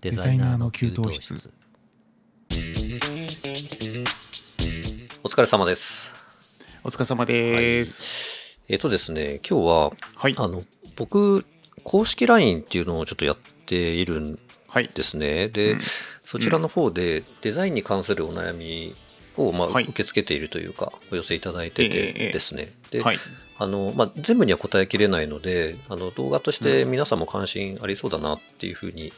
デザイナーの給湯室お疲れ様です。お疲れ様です。えっ、とですね、今日は、はい。あの、僕、公式 LINE っていうのをちょっとやっているんはい。ですね。で、うんそちらの方でデザインに関するお悩みを、まあ、はい受け付けているというか、お寄せいただいてえええてえですね。で、はい。あの、まあ、全部には答えきれないので、あの、動画として皆さんも関心ありそうだなっていうふうに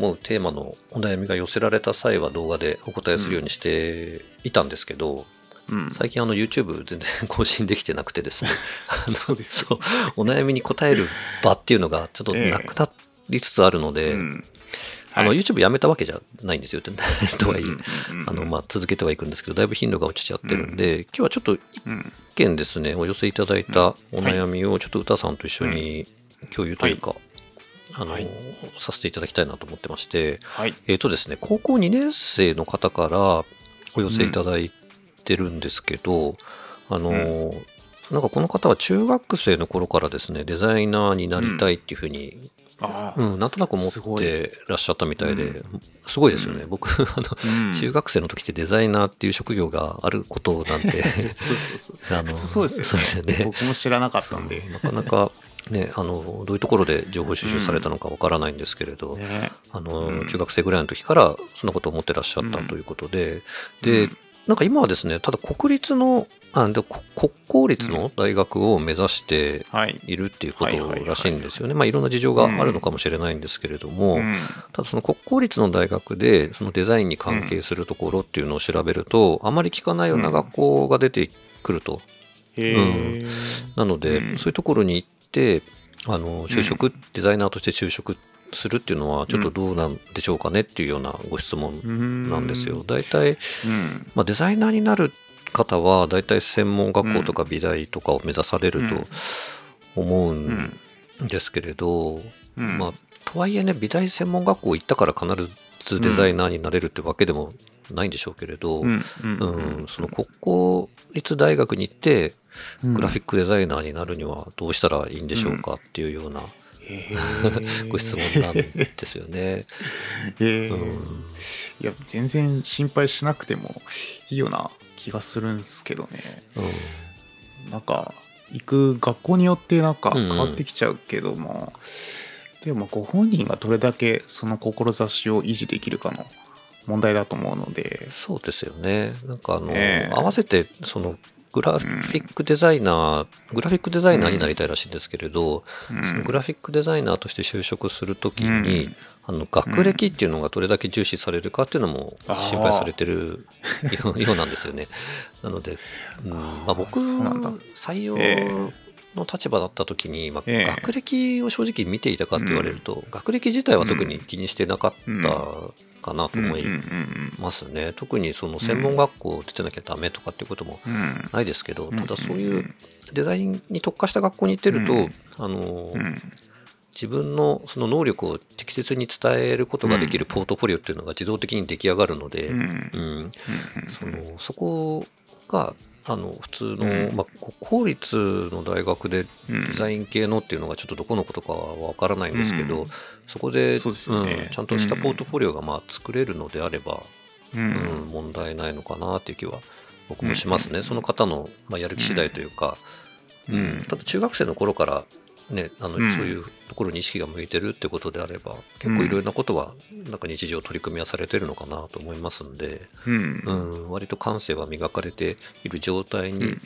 思うテーマのお悩みが寄せられた際は動画でお答えするようにしていたんですけど、うん。最近あの YouTube 全然更新できてなくてですね。そうです。そう。お悩みに答える場っていうのがちょっとなくなりつつあるので、うん。あのはい。YouTube やめたわけじゃないんですよ。とはいえ、うんうんうんあの、まあ、続けてはいくんですけど、だいぶ頻度が落ちちゃってるんで、今日はちょっと一うん件ですね、お寄せいただいたお悩みをちょっと歌さんと一緒に共有というか、あの、はいさせていただきたいなと思ってまして、はい。えっ、とですね、高校2年生の方からお寄せいただいてるんですけど、あの、なんかこの方は中学生の頃からですね、デザイナーになりたいっていうふうに、ああ。うん、なんとなく思ってらっしゃったみたいで、うすごいですよね。うん僕、あの、うん中学生の時ってデザイナーっていう職業があることなんて、そうそうそう。あの。そうですよね僕も知らなかったんで。なかなかね、あの、どういうところで情報収集されたのかわからないんですけれど、ね。あの、うん。中学生ぐらいの時からそんなことを思ってらっしゃったうん。ということで、で、うん。なんか今はですね、ただ国立の、あでこ国公立の大学を目指してはい。いるっていうことらしいんですよね。まあいろんな事情があるのかもしれないんですけれども、うん。ただその国公立の大学でそのデザインに関係するところっていうのを調べると、あまり聞かないような学校が出てくると。へえ。なので、うん。そういうところに行って、あの、就職、デザイナーとして就職するっていうのはちょっとどうなんでしょうかねっていうようなご質問なんですよ。大体、うん。まあ、デザイナーになる方は大体専門学校とか美大とかを目指されると思うんですけれど、うん。まあ、とはいえね、美大専門学校行ったから必ずデザイナーになれるってわけでもないんでしょうけれど、うん。うん。うんその国公立大学に行って、うんグラフィックデザイナーになるにはどうしたらいいんでしょうかっていうようなご質問なんですよね。うんいや、全然心配しなくてもいいような気がするんですけどね。なんか行く学校によってなんかうんうん変わってきちゃうけども、でもご本人がどれだけその志を維持できるかの問題だと思うので。そうですよね。なんかあの、ええ。合わせてそのグラフィックデザイナー、グラフィックデザイナーになりたいらしいんですけれど、うん。そのグラフィックデザイナーとして就職するときに、うん。あの学歴っていうのがどれだけ重視されるかっていうのも心配されてるようなんですよね。なので、うんまあ、僕採用えの立場だった時に、まあええ。学歴を正直見ていたかって言われると、学歴自体は特に気にしてなかったかなと思いますね。特にその専門学校出てなきゃダメとかっていうこともないですけど、うんただそういうデザインに特化した学校に行ってると、うん。あのうん。自分のその能力を適切に伝えることができるポートフォリオっていうのが自動的に出来上がるので、うん。そのそこがあの普通の、うん。まあ、こ公立の大学でうん。デザイン系のっていうのがちょっとどこのことかはわからないんですけど、うん。そこでね。うんちゃんとしたポートフォリオがまあ作れるのであれば、ううん。ん問題ないのかなっていう気は僕もしますね、うん。その方の、まあ、やる気次第というか、うん。うん。ただ中学生の頃から、ね、あのうん。そういうところに意識が向いてるってことであれば結構いろいろなことはなんか日常取り組みはされてるのかなと思いますんで、うん。ううんん、割と感性は磨かれている状態にうん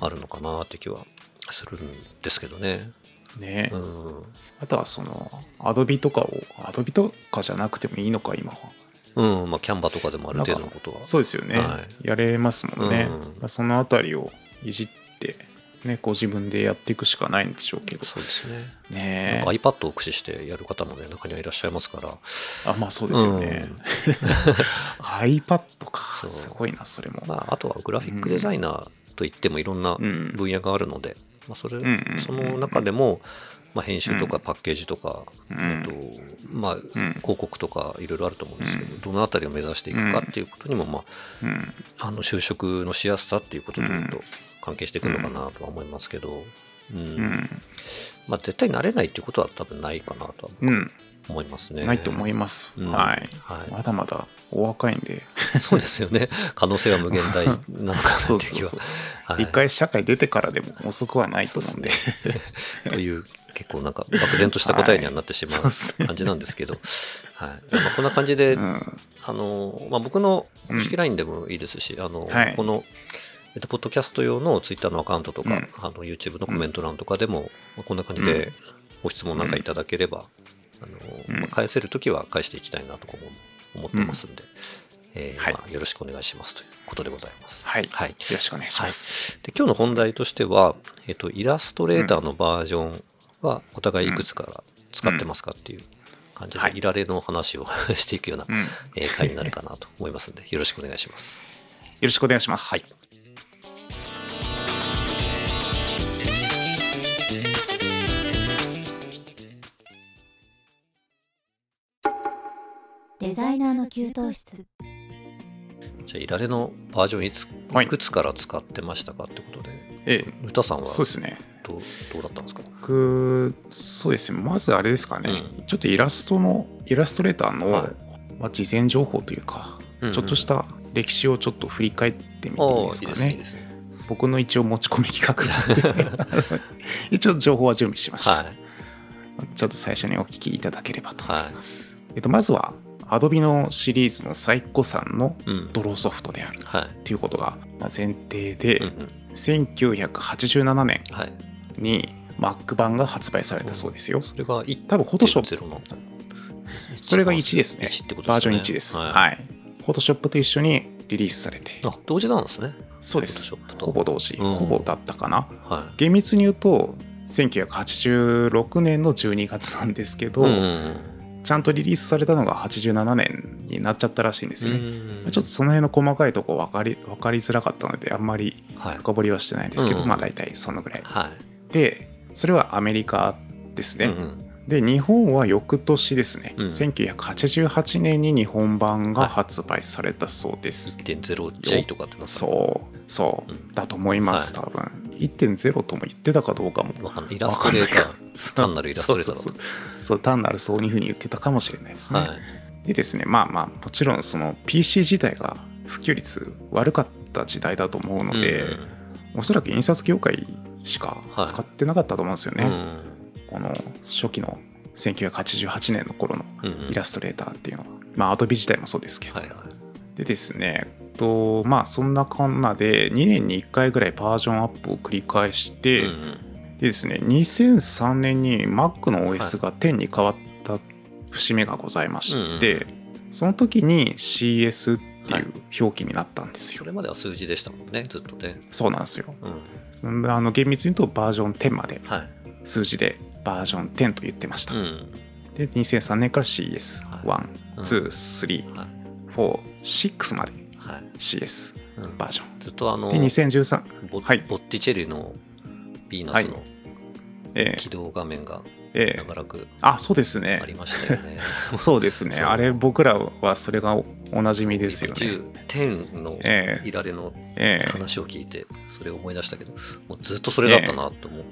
あるのかなって気はするんですけどね。ね。うん。あとはそのアドビとかをアドビとかじゃなくてもいいのか今は。うんまあ、キャンバとかでもある程度のことは。そうですよね、はやれますもんね、うん。まあそのあたりをいじってねこう自分でやっていくしかないんでしょうけど。そうですね。ね iPad を駆使してやる方もね、中にはいらっしゃいますから。あまあそうですよね、iPad か。そう。すごいなそれも、まあ、あとはグラフィックデザイナーといってもいろんなうん。分野があるので、まあ、それんうんうんその中でも、まあ、編集とかパッケージとか、うん。とまあ、ん。広告とかいろいろあると思うんですけど、うん。どのあたりを目指していくかっていうことにも、まうん。あ、あの就職のしやすさっていうことでいうと、関係してくるのかなとは思いますけど、うん。うん。まあ、絶対慣れないっていうことは多分ないかなとはうん。思いますね。ないと思います、うん。はい。はい。まだまだお若いんで。そうですよね。可能性は無限大なのかなって気は。一回社会出てからでも遅くはないと思うんで。という結構なんか漠然とした答えにはなってしま そう感じなんですけど、はい。まあ、こんな感じで、うん。あのまあ、僕の公式 LINE でもいいですし、あのはい。この、えっと、ポッドキャスト用の Twitter のアカウントとか、うん。あの YouTube のコメント欄とかでも、まあこんな感じでご質問なんかいただければ、あのうん。まあ返せるときは返していきたいなとかも思ってますんで、えーはい。まあ、よろしくお願いしますということでございます。はい、はい。よろしくお願いします、で今日の本題としては、えっと、イラストレーターのバージョンはお互いいくつから使ってますかっていう感じで、はい。いられの話を していくような、えー回になるかなと思いますので、よろしくお願いします。ろしくお願いします、はいデザイナーの給湯室。じゃあ、いられのバージョンいつ、はいいくつから使ってましたかってことで、ええ。歌さんはそうですね。どうどうだったんですか？僕そうですね。まずあれですかね、うちょっとイラストのイラストレーターの、はい。まあ、事前情報というか、うんうん。ちょっとした歴史をちょっと振り返ってみていいですかね、いいねですね。僕の一応持ち込み企画なんで。一応情報は準備しました、はい。ちょっと最初にお聞きいただければと思います、えっと、まずは Adobe のシリーズの最古参のうん。ドローソフトであるはい。ということがまあ前提で、うんうん。1987年はい。に Mac 版が発売されたそうですよそれが1.0多分 Photoshop の。それが1ですね1ってことですね。バージョン1ですはい。はい、Photoshop と一緒にリリースされてあ、同時なんですね。そうですほぼ同時、うんほぼだったかなは厳密に言うと1986年の12月なんですけど、い。うんちゃんとリリースされたのが87年になっちゃったらしいんですよね、うん。ちょっとその辺の細かいとこ分かり分かりづらかったのであんまりはい。深掘りはしてないですけど、うんまあ大体そのぐらい。はい。でそれはアメリカですね、うんうん。で日本は翌年ですね、うん。1988年に日本版が発売されたそうです、1.0J とかってなそう。そう、うん。だと思います、多分1.0とも言ってたかどうかもわかんない。イラストレータそう 単なるイラストレーターだそう単なるそういうふうに言ってたかもしれないですー。ね、はい。でですねまあまあもちろんその PC 自体が普及率悪かった時代だと思うので、うん。おそらく印刷業界しか使ってなかったと思うんですよね、うん。この初期の1988年の頃のうんうん。イラストレーターっていうのは、まあアドビ自体もそうですけど、はいはい。でですねとまあそんなこんなで2年に1回ぐらいバージョンアップを繰り返して、うんうんでですね2003年に Mac の OS が10に変わった節目がございまして、その時に CS っていう表記になったんですよ、それまでは数字でしたもんね、ずっとね。そうなんですようん。あの厳密に言うとバージョン10まではい。数字でバージョン10と言ってました、うん。で2003年から CS1、はい2、3、はい。4、6まではい CS うん。バージョン。ずっとあの、で、2013、ボはい。ボッティチェリのヴィーナスのえー起動画面がえー長らくあ、そうですあね。りましたよね。そうですね。あれ、僕らはそれがおおなじみですよね。10、10のえいられのええ。話を聞いて、それを思い出したけど、もうずっとそれだったなと思う。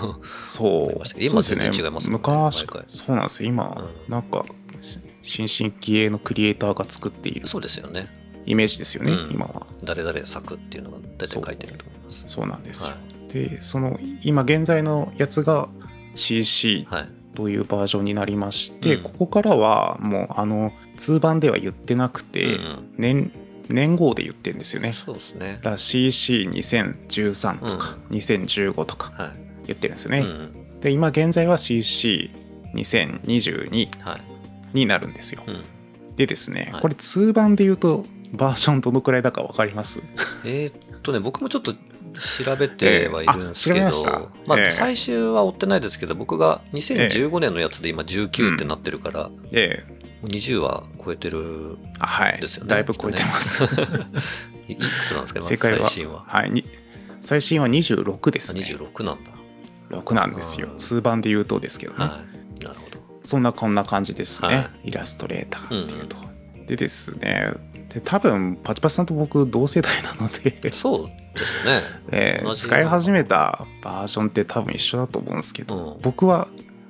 そう。思いました。けど今全然違いますね昔そうなんですよ。今、うなんかし新進気鋭のクリエイターが作っている。そうですよね。イメージですよね、うん。今は。誰々作っていうのが大体書いてると思います。そう。なんです。よ、はでその今現在のやつが CC はい。というバージョンになりまして、うん。ここからはもうあの通版では言ってなくて、うん年年号で言ってるんですよね。そうですね。だ。から CC2013 とか、2015とかはい。言ってるんですよね、うんで今現在は CC2022 はい。になるんですよ、うん。でですね、はい。これ通版で言うとバージョンどのくらいだか分かります？えーっとね、僕もちょっと調べてはいるんですけど、ええあ調べままあ、ええ。最終は追ってないですけど、僕が2015年のやつで今19ってなってるから、もええ。う20は超えてるあはい、ですよね。だいぶ超えてます、い いくつなんですか、今正解は。最新は？はいに最新は26であすね。26なんだ。6なんですよ。通版で言うとですけどね、はい。なるほど。そんなこんな感じですね、はイラストレーターっていうと、でですねで多分パチパチさんと僕同世代なので、そうですね。えー使い始めたバージョンって多分一緒だと思うんですけど、うん僕は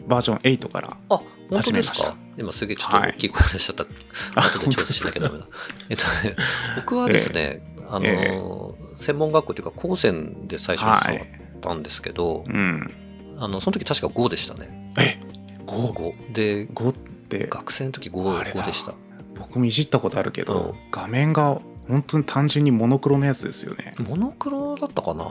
バージョン8からあ、本当ですか？始めました今すげえちょっと大きい声出しちゃった。あ後で調査しなきゃダメだ。えっとね、僕はですね、あのー、専門学校というか高専で最初に触ったんですけど、うんあの、その時確か5でしたね。え 5? 5。で、5って学生の時 5, あれだ5でした。僕もいじったことあるけど、うん。画面が本当に単純にモノクロのやつですよね。モノクロだったかな？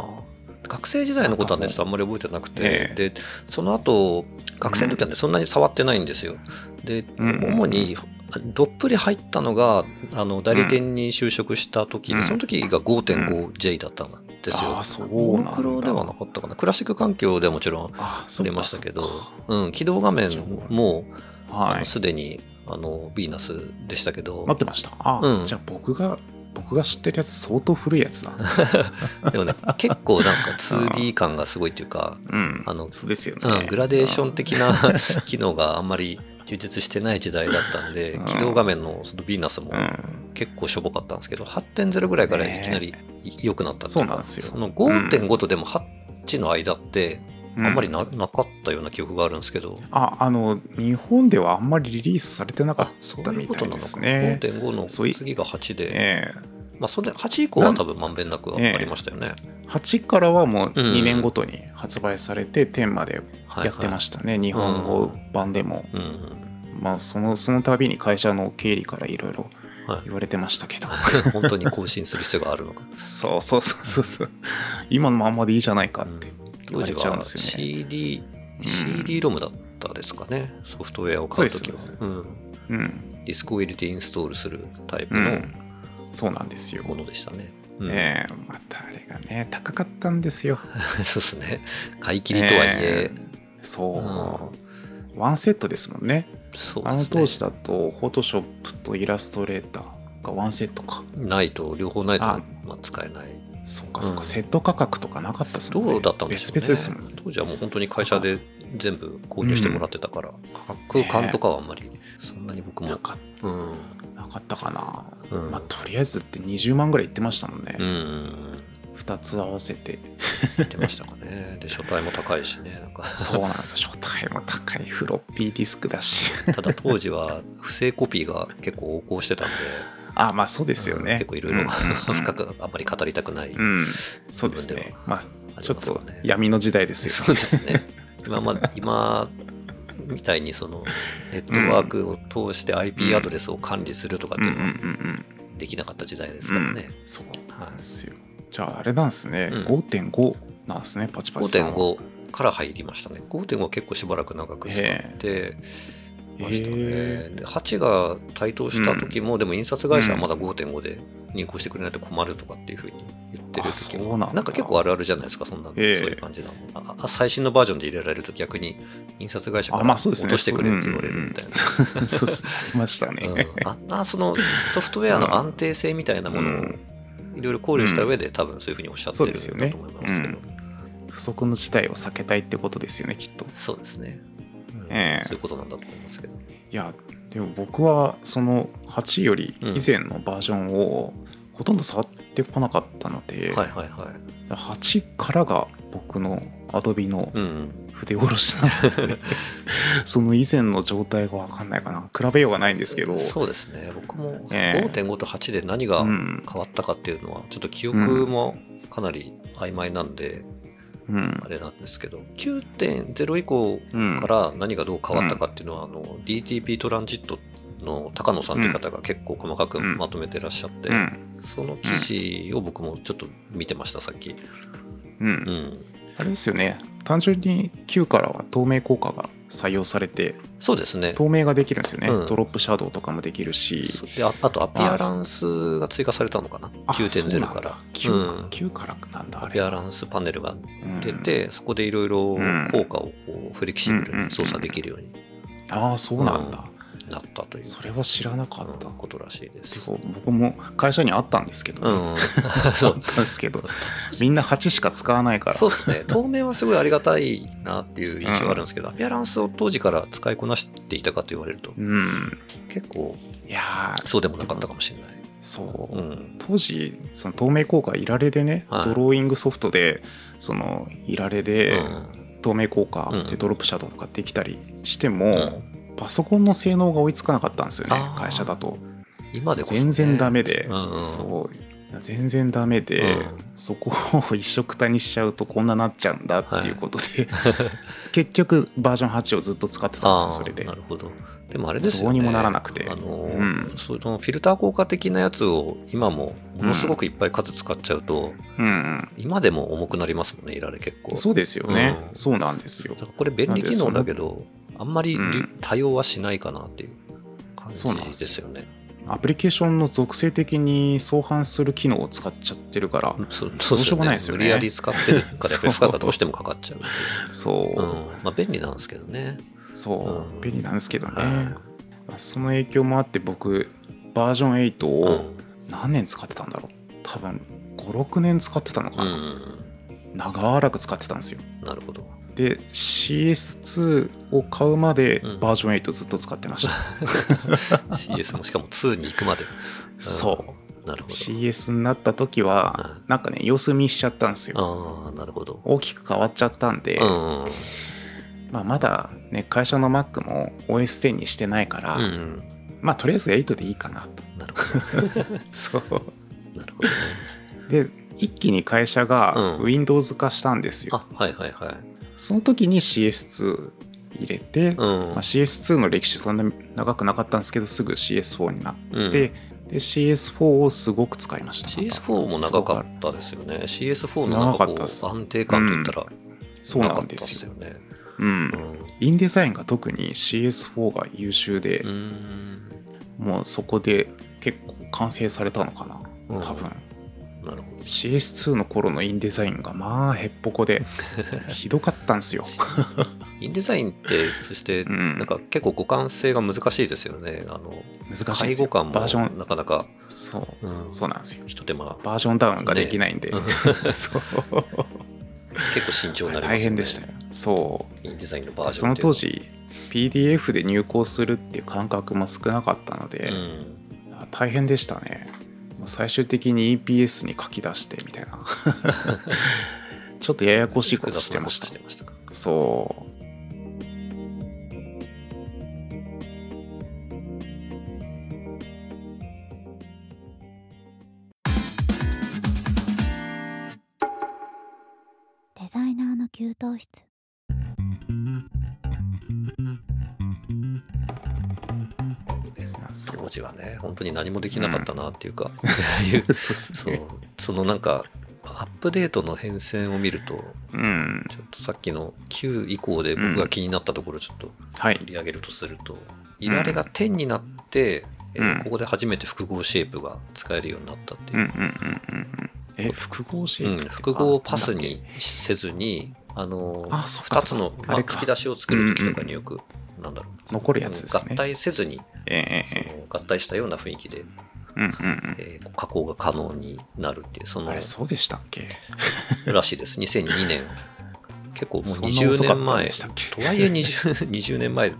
学生時代のことはね、あんまり覚えてなくて、えで、その後、学生の時はね、そんなに触ってないんですよ。で、うん主に、どっぷり入ったのが、あの、代理店に就職した時に、うん。その時が 5.5J だったんですよ。ああそうんだ。ノクロではなかったかな。クラシック環境ではもちろんあありましたけどそっか、うん、起動画面も、あのはい。すでに、あの、ヴィーナスでしたけど。な、ってました。あ、うん。じゃあ僕が僕が知ってるやつ相当古いやつだ。でもね、結構なんか 2D 感がすごいっていうか、うん。あのそうですよね、うん、グラデーション的な機能があんまり充実してない時代だったんでうん、起動画面のそのヴィーナスもうん。結構しょぼかったんですけど、8.0ぐらいからいきなり良くなったっていそうなんですよ。その5.5とでも8の間って、あんまりな,、なかったような記憶があるんですけど、ああの日本ではあんまりリリースされてなかっあ、そうたい。ですね。5.5のそうい次が8たで、えまあそれ8以降は多分まんべんなくありましたよね。え8からはもううん。2年ごとに発売されて10まではい、やってまししたね、日本語版でも、た。うん。うん。まあそのその度に会社の経理からいろいろはい。言われてましたけど、本当に更新する必要があるのか。そうそうそうそうそう。今のまんまでいいじゃないかって言われ当時はちゃうんですよね、CD、うん。CD ロムだったですかね、ソフトウェアを買うときは。そうん。うん。ディスクを入れてインストールするタイプのうん。そうなんですよ、ものでしたね。うん。ええまたあれがね高かったんですよ。そうですね。買い切りとはいえ、そう、ワンセットですもんね。そうですね。あの当時だとフォトショップとイラストレーターがワンセットか。ないと、両方ないとあまあ使えない。そっかそっか、うんセット価格とかなかったですもんねどうだったんでしょうね。別々ですもん当時はもう本当に会社で全部購入してもらってたから、価格感とかはあんまり、そんなに僕も。なかうん。なかったかな、うんまあとりあえずって20万ぐらいいってましたもんね、うんうん。2つ合わせて言ってましたかね。で、書体も高いしね。なんかそうなんですよ書体も高いフロッピーディスクだしただ当時は不正コピーが結構横行してたんで、あまあそうですよね。結構いろいろ 深くあんまり語りたくない、うん。そうですね。まあちょっと闇の時代ですよ。そうですね。今ま今みたいにそのネットワークを通して IP アドレスを管理するとかっていうのはんできなかった時代ですうんからね。そうなんですよ。じゃああれなんですね、うん。5.5なんですね。パチパチさん。は5.5から入りましたね。5.5は結構しばらく長く使ってましたね。へで8が台頭した時も、でも印刷会社はまだ5.5で入稿してくれないと困るとかっていうふうに言ってる時もあそうなんだ。か結構あるあるじゃないですか、そんな、ええ。そういう感じなの最新のバージョンで入れられると逆に印刷会社から落としてくれって言われるみたいな。ましたね、うん。あんなそのソフトウェアの安定性みたいなものをうん。いろいろ考慮した上で多分そういうふうにおっしゃってるんだと思いますけど、不測の事態を避けたいってことですよねきっと。そうですね、そういうことなんだと思いますけど。いやでも僕はその8より以前のバージョンをほとんど触ってこなかったので、はいはいはい。8からが僕の Adobe のうんうん。筆下ろしなので、その以前の状態が分かんないかな。比べようがないんですけど。そうですね。僕もええ。5.5と8で何がうん。変わったかっていうのはちょっと記憶もかなり曖昧なんでうんあれなんですけど9.0以降うん。から何がどう変わったかっていうのはあの DTP トランジットの高野さんという方が結構細かくうん。まとめてらっしゃってうん。その記事を僕もちょっと見てましたさっき。うん。うん。あれですよね。単純に9からは透明効果が採用されてそうですね。透明ができるんですよね、うん。ドロップシャドウとかもできるし。でああとアピアランスが追加されたのかな？あそう9.0なんだ。から9か、うん。9からなんだアピアランスパネルがうん。出て、そこでいろいろうん。効果をこうフレキシブルに操作できるように。ああそうなんだ、なったという、それは知らなかった、うんことらしいです。僕も会社にあ ったんですけど、うん、うう。あったんですけどみんな8しか使わないから。そうですね透明はすごいありがたいなっていう印象があるんですけど、アピアランスを当時から使いこなしていたかと言われるとうん。結構いやーそうでもなかったかもしれない。そう、うん。当時その透明効果いられでね、はい。ドローイングソフトでそのいられでうん。透明効果うん。でドロップシャドウとかできたりしても、パソコンの性能が追いつかなかったんですよね会社だと。今でね、全然ダメで、うんうん。そう。全然ダメで、うん。そこを一緒くたにしちゃうとこんななっちゃうんだっていうことで、結局バージョン8をずっと使ってたんですよそれで。なるほど。でもあれですよね。どうにもならなくて。あの、うん。そのフィルター効果的なやつを今もものすごくいっぱい数使っちゃうと、うんうん。今でも重くなりますもんね、いられ結構。そうですよね、うん。そうなんですよ。だからこれ便利機能だけど、あんまりうん多用はしないかなっていう感じそうなんでですよね。アプリケーションの属性的に相反する機能を使っちゃってるから、そうどうしようもないですよね無理やり使ってるから、そう FF がどうしてもかかっちゃうう。そう、うん。まあ便利なんですけどね。そう、うん便利なんですけどね、はいその影響もあって僕バージョン8うをん。何年使ってたんだろう多分56年使ってたのかな、うん。長らく使ってたんですよなるほど。で CS2 を買うまでうんバージョン8ずっと使ってました、CS もしかも2に行くまで。そうなるほど。CS になった時はなんかね様子見しちゃったんですよああ、なるほど。大きく変わっちゃったんで、うん。まあ、まだね会社の Mac も OS10 にしてないから、うん。まあとりあえず8でいいかなとなるほど。そうなるほどね。で一気に会社がうん Windows 化したんですよ、あ、はいはいはい。その時に CS2 入れて、うん。まあ、CS2 の歴史そんな長くなかったんですけどすぐ CS4 になって、うんで CS4 をすごく使いました CS4 も長かったですよね。CS4 の長かったっすう安定感といったらそうななかったでんですよね。うんうん。インデザインが特に CS4 が優秀でう、ん。もうそこで結構完成されたのかなうん多分、なるほど。CS2 の頃のインデザインがまあへっぽこで ひどかったんですよ。インデザインって、そして、うん。なんか結構互換性が難しいですよね。あの、難しいで介すバージョン。なかなか、そう。うん、そうなんですよ。一手間、バージョンダウンができないんで、ね。そう。結構慎重になりますよね。大変でしたよ。そインデザインのバーうそのジョンっていう当時 PDF で入稿するっていう感覚も少なかったので、うん。大変でしたね最終的に EPS に書き出してみたいな。ちょっとややこしいことしてました。そう。に何もできなかったなっていうか、そうですそうね、そのなんか、アップデートの変遷を見ると、うん。ちょっとさっきの9以降で僕が気になったところちょっとはい。取り上げるとすると、いられが10になって、えーうんここで初めて複合シェイプが使えるようになったっていう。複合シェうんイプって複合をパスにせずに、あの、あそうか2つの、まあ、引き出しを作るときとかによく、なんだろう。け残るやつですね。合体せずに、合体したような雰囲気で、うんうんえー加工が可能になるっていう、そうんのあれそうでしたっけ？らしいです。2002年。結構もうそんな20遅かったん年前。とはいえ 20, 20年前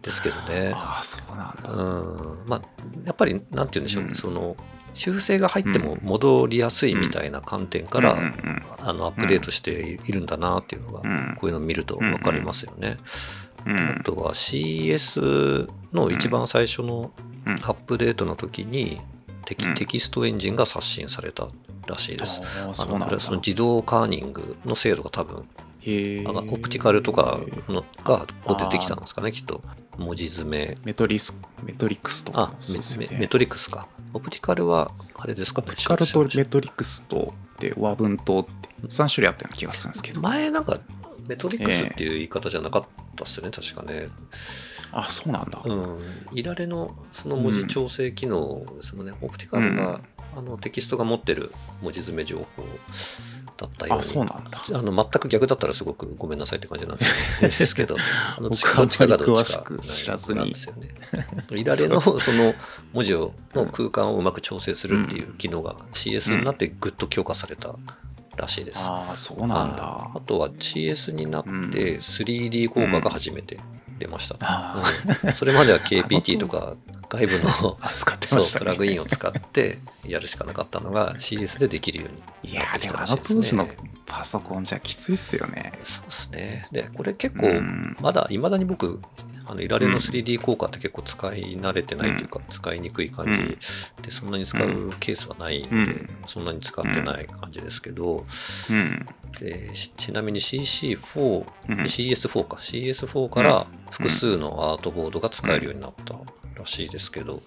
ですけどね。ああそうなんだうん。まあ、やっぱり、なんて言うんでしょう、うんその、修正が入っても戻りやすいみたいな観点から、うんうんあのアップデートしているんだなっていうのが、うんこういうのを見ると分かりますよね。うんうん。あとは CS の一番最初のうん。アップデートの時にテキうん。テキストエンジンが刷新されたらしいです。あのその自動カーニングの精度が多分あオプティカルとかのがこう出てきたんですかねきっと。文字詰め。メトリスメトリックスとかねメメトリックスか。オプティカルはあれですかねオプティカルとメトリックスとで和文とって3種類あったような気がするんですけど。前なんかメトリックスっていう言い方じゃなかったっすよね、確かね。あそうなんだ。うん。いられのその文字調整機能ですもんね、オプティカルが、あのテキストが持ってる文字詰め情報だったように。あそうなんだ。あの全く逆だったらすごくごめんなさいって感じなんです けど、あの僕はどっちかがどっちあか知らずに。なんですよね。いられのその文字をの空間をうまく調整するっていう機能が CS になってぐっと強化されたらしいです。ああそうなんあだあとは CS になって 3D 効果が初めて出ました、あうん。それまでは KPT とか外部の あ使ってそうましたね。プラグインを使ってやるしかなかったのが CS でできるようになってきたらしいですね。の当時のパソコンじゃきついっすよね。そうですね。でこれ結構うん。まだいまだに僕あのいられの 3D 効果って結構使い慣れてないというか、使いにくい感じでそんなに使うケースはないんで、うん。そんなに使ってない感じですけど、うん。でしちなみに CC4、うん。CS4 か。CS4 から複数のアートボードが使えるようになったらしいですけど、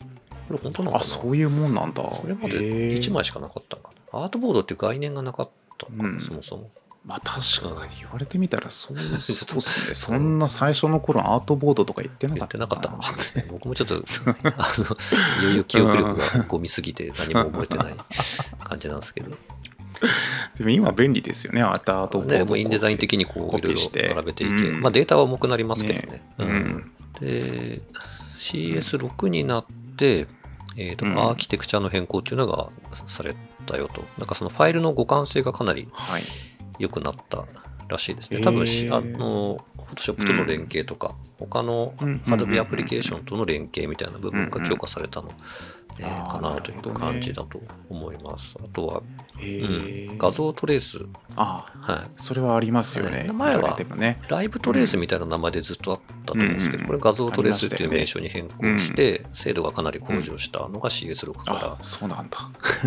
これ本当なのかな？あそういうもんなんだ。それまでへー。1枚しかなかったのかな？アートボードっていう概念がなかったのかな、うん。そもそもまあ確かに。言われてみたらそうそうっすね。そんな最初の頃アートボードとか言ってなかったてなかったかもしれない。ですね。僕もちょっと、あの、いよいよ記憶力がゴミすぎて何も覚えてない感じなんですけど。でも今便利ですよねアートボードね、もうインデザイン的にこう、コいろいろ並べていけ、うん。まあデータは重くなりますけどね。ね。ううん。んで、CS6 になって、えーとうん。アーキテクチャの変更っていうのがされたよと。なんかそのファイルの互換性がかなりはい良くなったらしいですね。多分し、あの、Photoshop との連携とか、他のうん。ハードウェアアプリケーションとの連携みたいな部分が強化されたの、えーあーかなという感じだと思います。あとは、へうんー画像トレース、あはい。それはありますよね。ね前はライブトレースみたいな名前でずっとあったと思うんですけど、うんこれ画像トレースっていう名称に変更して、精度がかなり向上したのが CS6 かあそうなんだ。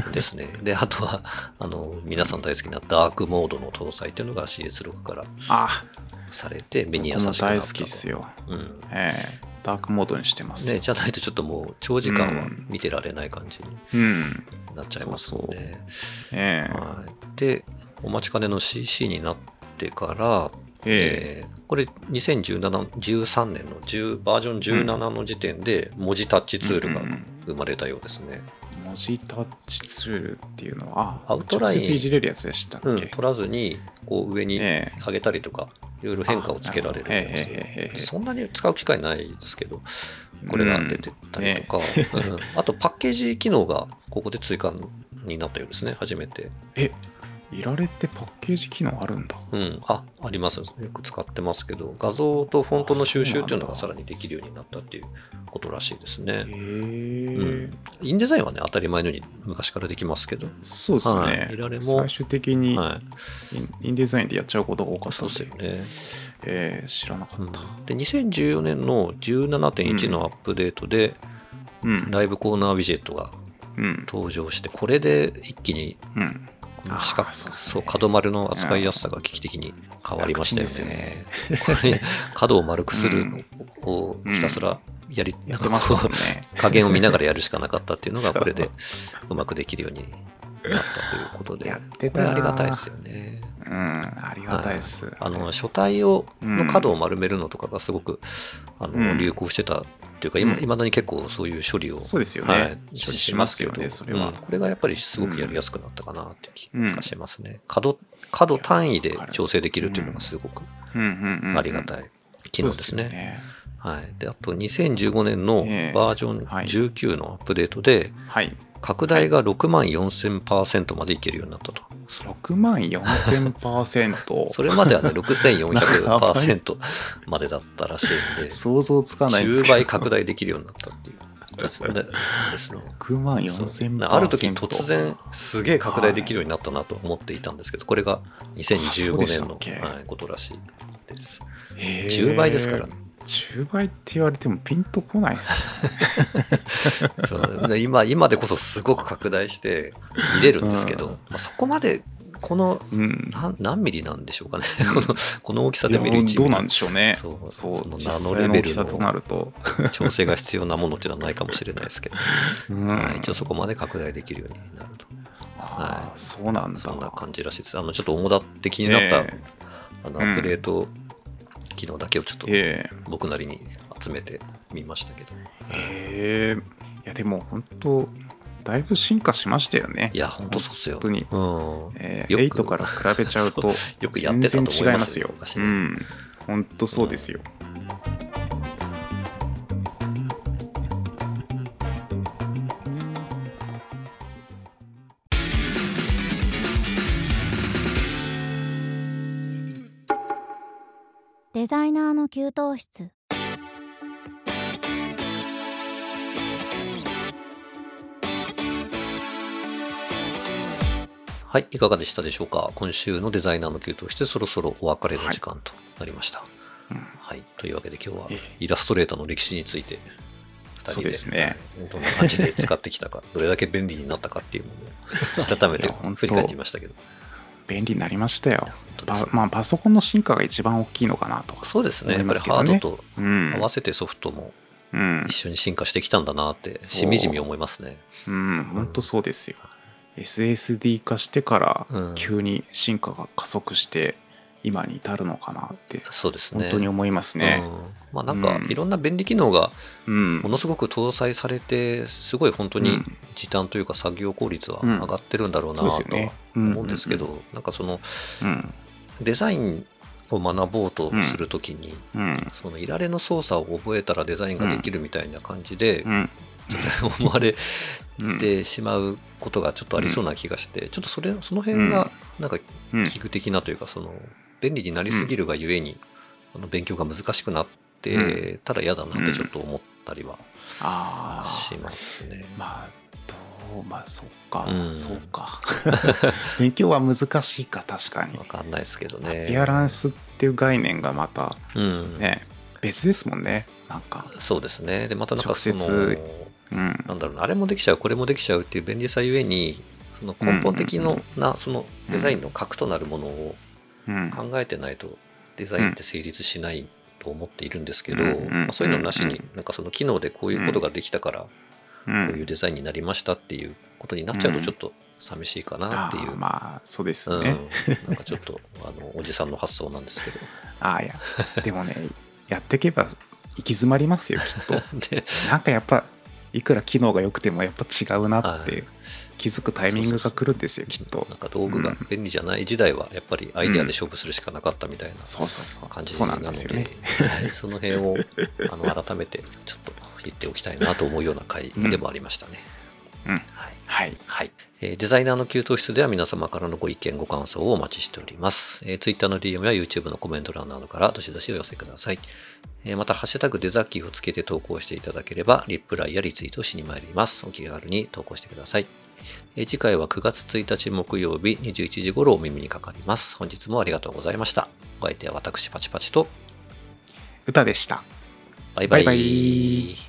ら ですね。で、あとは、あの、皆さん大好きなダークモードの搭載っていうのが CS6 からあされて、目に優しくなったと。大好きっすよ。うん。ええダークモードにしてますよ。ね、じゃないとちょっともう長時間は見てられない感じにうん。なっちゃいますもんね。で、お待ちかねの CC になってから、ええ。ーこれ2017 13年の10バージョン17の時点で文字タッチツールがうんうん。生まれたようですね。文字タッチツールっていうのはあアウトライン直接いじれるやつでしたっけ、うん、取らずにこう上にええ。上げたりとか、いろいろ変化をつけられるそんなに使う機会ないですけど、これが出てたりとか、うん。あとパッケージ機能がここで追加になったようですね、初めて。えいられってパッケージ機能あるんだ。うん、あ、あります。よく使ってますけど、画像とフォントの収集っていうのがさらにできるようになったっていうことらしいですへね。え、インデザインはね、当たり前のように昔からできますけど、そうですね、はい。いられも最終的にはい。インデザインでやっちゃうことが多かったそうんですでよね。えー知らなかうん。った、で、2014年の17.1のアップデートで、うん。ライブコーナーウィジェットがうん。登場して、これで一気にうん四角そうね。そう角丸の扱いやすさが劇的に変わりましたよね。これ角を丸くするのをひたすらやり、やってましたもんね。加減を見ながらやるしかなかったっていうのがこれでうまくできるようになったということで、こたれありがたいですよね。うんありがたいです、あの書体をうん。の角を丸めるのとかがすごくあの、うん。流行してたっていうか今、うん。未だに結構そういう処理をそうですよね、はい、処理ししますすけどねそれは、うん。これがやっぱりすごくやりやすくなったかなって気がしますね。角角単位で調整できるっていうのがすごくありがたい機能ですね。はい、であと2015年のええ。バージョンはい19のアップデートで、はい拡大が6万4000%までいけるようになったと。6万4000%それまではね、6400%までだったらしいんで、想像つかないです10けど倍拡大できるようになったっていうことですね。ですね6万そう4000%ある時突然すげえ拡大できるようになったなと思っていたんですけど、これが2015あそうでした年の、はい、ことらしいです。へー10倍ですからね。10倍って言われてもピンとこないっす。今今でこそすごく拡大して見れるんですけど、うん。まあ、そこまでこのうん。何何ミリなんでしょうかね、この この大きさで見る1ミリいやどうなんでしょうね。そう。そうその実ナノ際レベルの調整が必要なものっていうのはないかもしれないですけど、うん。はい。一応そこまで拡大できるようになると。あーそうなんだ。そんな感じらしいです。あのちょっと主だって気になった、え。あのアップデート機能だけをちょっとええ。僕なりに集めてみましたけど、ええ。いやでも本当だいぶ進化しましたよね。いやほんとそうっすよ。本当に、うん。えー、よく8から比べちゃうとよくやってたと思いますよ。全然違いますよ。昔ね。うん。本当そうですよ、デザはい、いかがでしたでしょうか？今週のデザイナーの給湯室、そろそろお別れの時間となりました。うんはい、というわけで今日はええ。イラストレーターの歴史について二人そうですね。どんな感じで使ってきたか、どれだけ便利になったかっていうものを改めて振り返ってみましたけど。便利になりましたよ。まあパソコンの進化が一番大きいのかなとそうですね、やっぱりハードとうん。合わせてソフトもうん。一緒に進化してきたんだなって、しみじみ思いますね。うん。本当そうですよ SSD 化してからうん。急に進化が加速して今に至るのかなってそうですね。本当に思いますね。うん。まあなんかうん。いろんな便利機能がうん。ものすごく搭載されてすごい本当にうん。時短というか作業効率はうん。上がってるんだろうなと思うんですけどなんかそのうん。デザインを学ぼうとするときにうん。そのいられの操作を覚えたらデザインができるみたいな感じでうん。ちょっと思われうんてしまうことがちょっとありそうな気がしてちょっとそれその辺がなんかうん。器具的なというかその便利になりすぎるがゆえにあの勉強が難しくなってたら嫌だなってちょっと思ったりはああしますね。まあどうまあそうか、うん。そうか。勉強は難しいか確かに。わかんないですけどアね。ピアランスっていう概念がまたうん、ね別ですもんねなんか。そうですね。で、またなんかその、うん。なんだろうな、あれもできちゃう、これもできちゃうっていう便利さゆえに、その根本的のな、そのデザインの核となるものをうん。考えてないと、デザインって成立しないと思っているんですけど、まあ、そういうのなしにうん、なんかその機能でこういうことができたから、うこういうんデザインになりましたっていうことになっちゃうと、うん。ちょっと寂しいかなっていう。まあそうですうん、ね、なんかちょっとあのおじさんの発想なんですけど。ああいや。でもねやっていけば行き詰まりますよきっと。で なんかやっぱいくら機能が良くてもやっぱ違うなっはて気づくタイミングが来るんですよきっと。なんか道具が便利じゃない時代はやっぱりアイデアで勝負するしかなかったみたいなそうそうそう。感じそうなので、その辺をあの改めてちょっと言っておきたいなと思うような回でもありましたね。うんはいはいはいえーデザイナーの給湯室では皆様からのご意見、ご感想をお待ちしております。えー、Twitter の DM や YouTube のコメント欄などからどしどしお寄せください。えーまた、ハッシュタグデザッキーをつけて投稿していただければ、リプライやリツイートをしに参ります。お気軽に投稿してください。えー次回は9月1日木曜日21時頃お耳にかかります。本日もありがとうございました。お相手は私パチパチと、歌でしたバイバイ。バイバイ